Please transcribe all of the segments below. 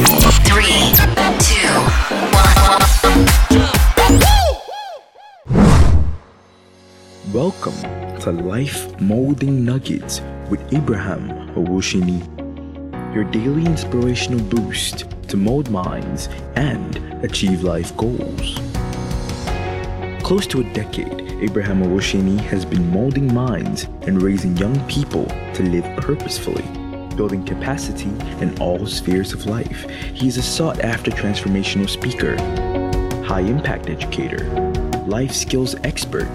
Three, two, one. Welcome to Life Molding Nuggets with Abraham Owoseni, your daily inspirational boost to mold minds and achieve life goals. Close to a decade, Abraham Owoseni has been molding minds and raising young people to live purposefully, building capacity in all spheres of life. He is a sought after transformational speaker, high impact educator, life skills expert,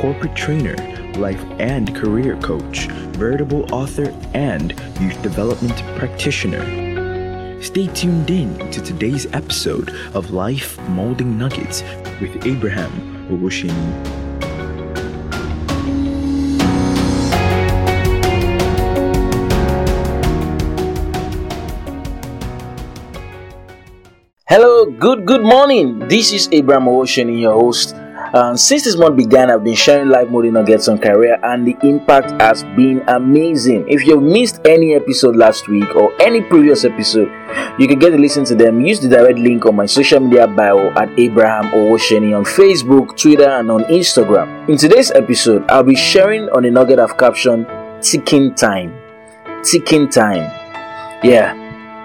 corporate trainer, life and career coach, veritable author, and youth development practitioner. Stay tuned in to today's episode of Life Molding Nuggets with Abraham Owoseni. Hello, good good morning. This is Abraham Owoseni, your host. Uh, since this month began, I've been sharing live molding nuggets on career, and the impact has been amazing. If you've missed any episode last week or any previous episode, you can get to listen to them. Use the direct link on my social media bio at Abraham Owoseni on Facebook, Twitter, and on Instagram. In today's episode, I'll be sharing on a nugget I've captioned "Ticking Time." Ticking time. Yeah.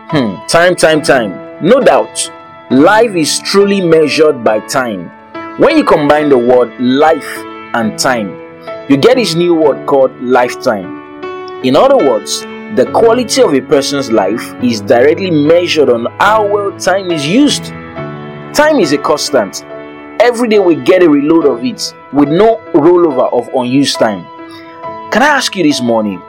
Hmm. Time, time, time. No doubt, life is truly measured by time. When you combine the word life and time, you get this new word called lifetime. In other words, the quality of a person's life is directly measured on how well time is used. Time is a constant. Every day we get a reload of it with no rollover of unused time. Can I ask you this morning?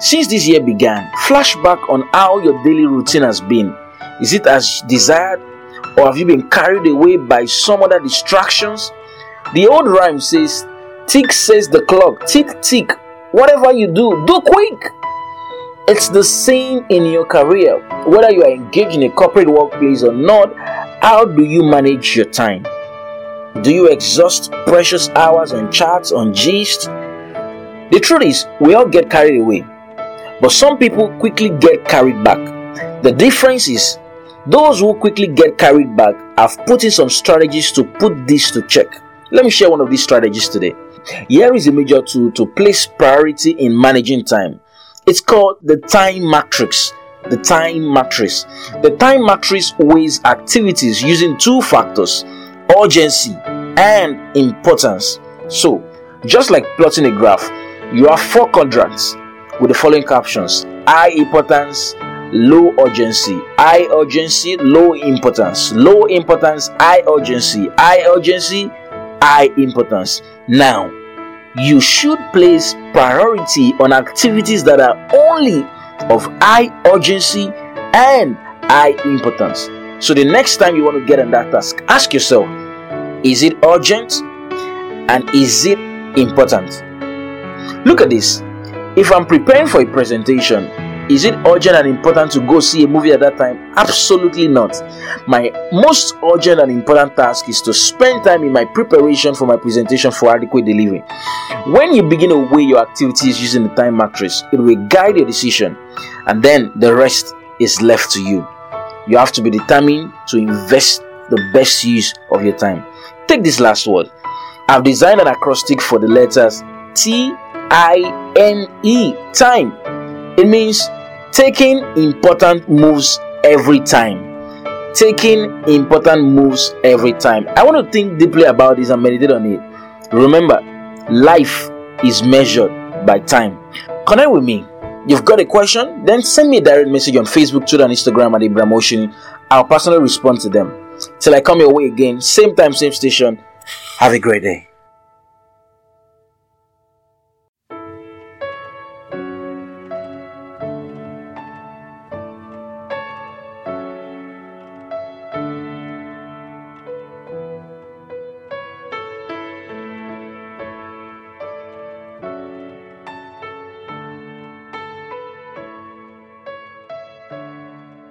Since this year began, flashback on how your daily routine has been is it as desired, or have you been carried away by some other distractions? The old rhyme says, Tick says the clock, tick, tick. Whatever you do, do quick. It's the same in your career. Whether you are engaged in a corporate workplace or not, how do you manage your time? Do you exhaust precious hours on charts, on gist? The truth is, we all get carried away, but some people quickly get carried back. The difference is those who quickly get carried back have put in some strategies to put this to check. Let me share one of these strategies today. Here is a major tool to place priority in managing time. It's called the time matrix. The time matrix. The time matrix weighs activities using two factors urgency and importance. So, just like plotting a graph, you have four quadrants with the following captions high importance, low urgency, high urgency, low importance, low importance, high urgency, high urgency, high importance. Now, you should place priority on activities that are only of high urgency and high importance. So, the next time you want to get on that task, ask yourself is it urgent and is it important? Look at this. If I'm preparing for a presentation, is it urgent and important to go see a movie at that time? Absolutely not. My most urgent and important task is to spend time in my preparation for my presentation for adequate delivery. When you begin to weigh your activities using the time matrix, it will guide your decision, and then the rest is left to you. You have to be determined to invest the best use of your time. Take this last word. I've designed an acrostic for the letters T I N E, time. It means taking important moves every time. Taking important moves every time. I want to think deeply about this and meditate on it. Remember, life is measured by time. Connect with me. You've got a question? Then send me a direct message on Facebook, Twitter, and Instagram at Abraham Owoseni. I'll personally respond to them. Till I come your way again, same time, same station. Have a great day.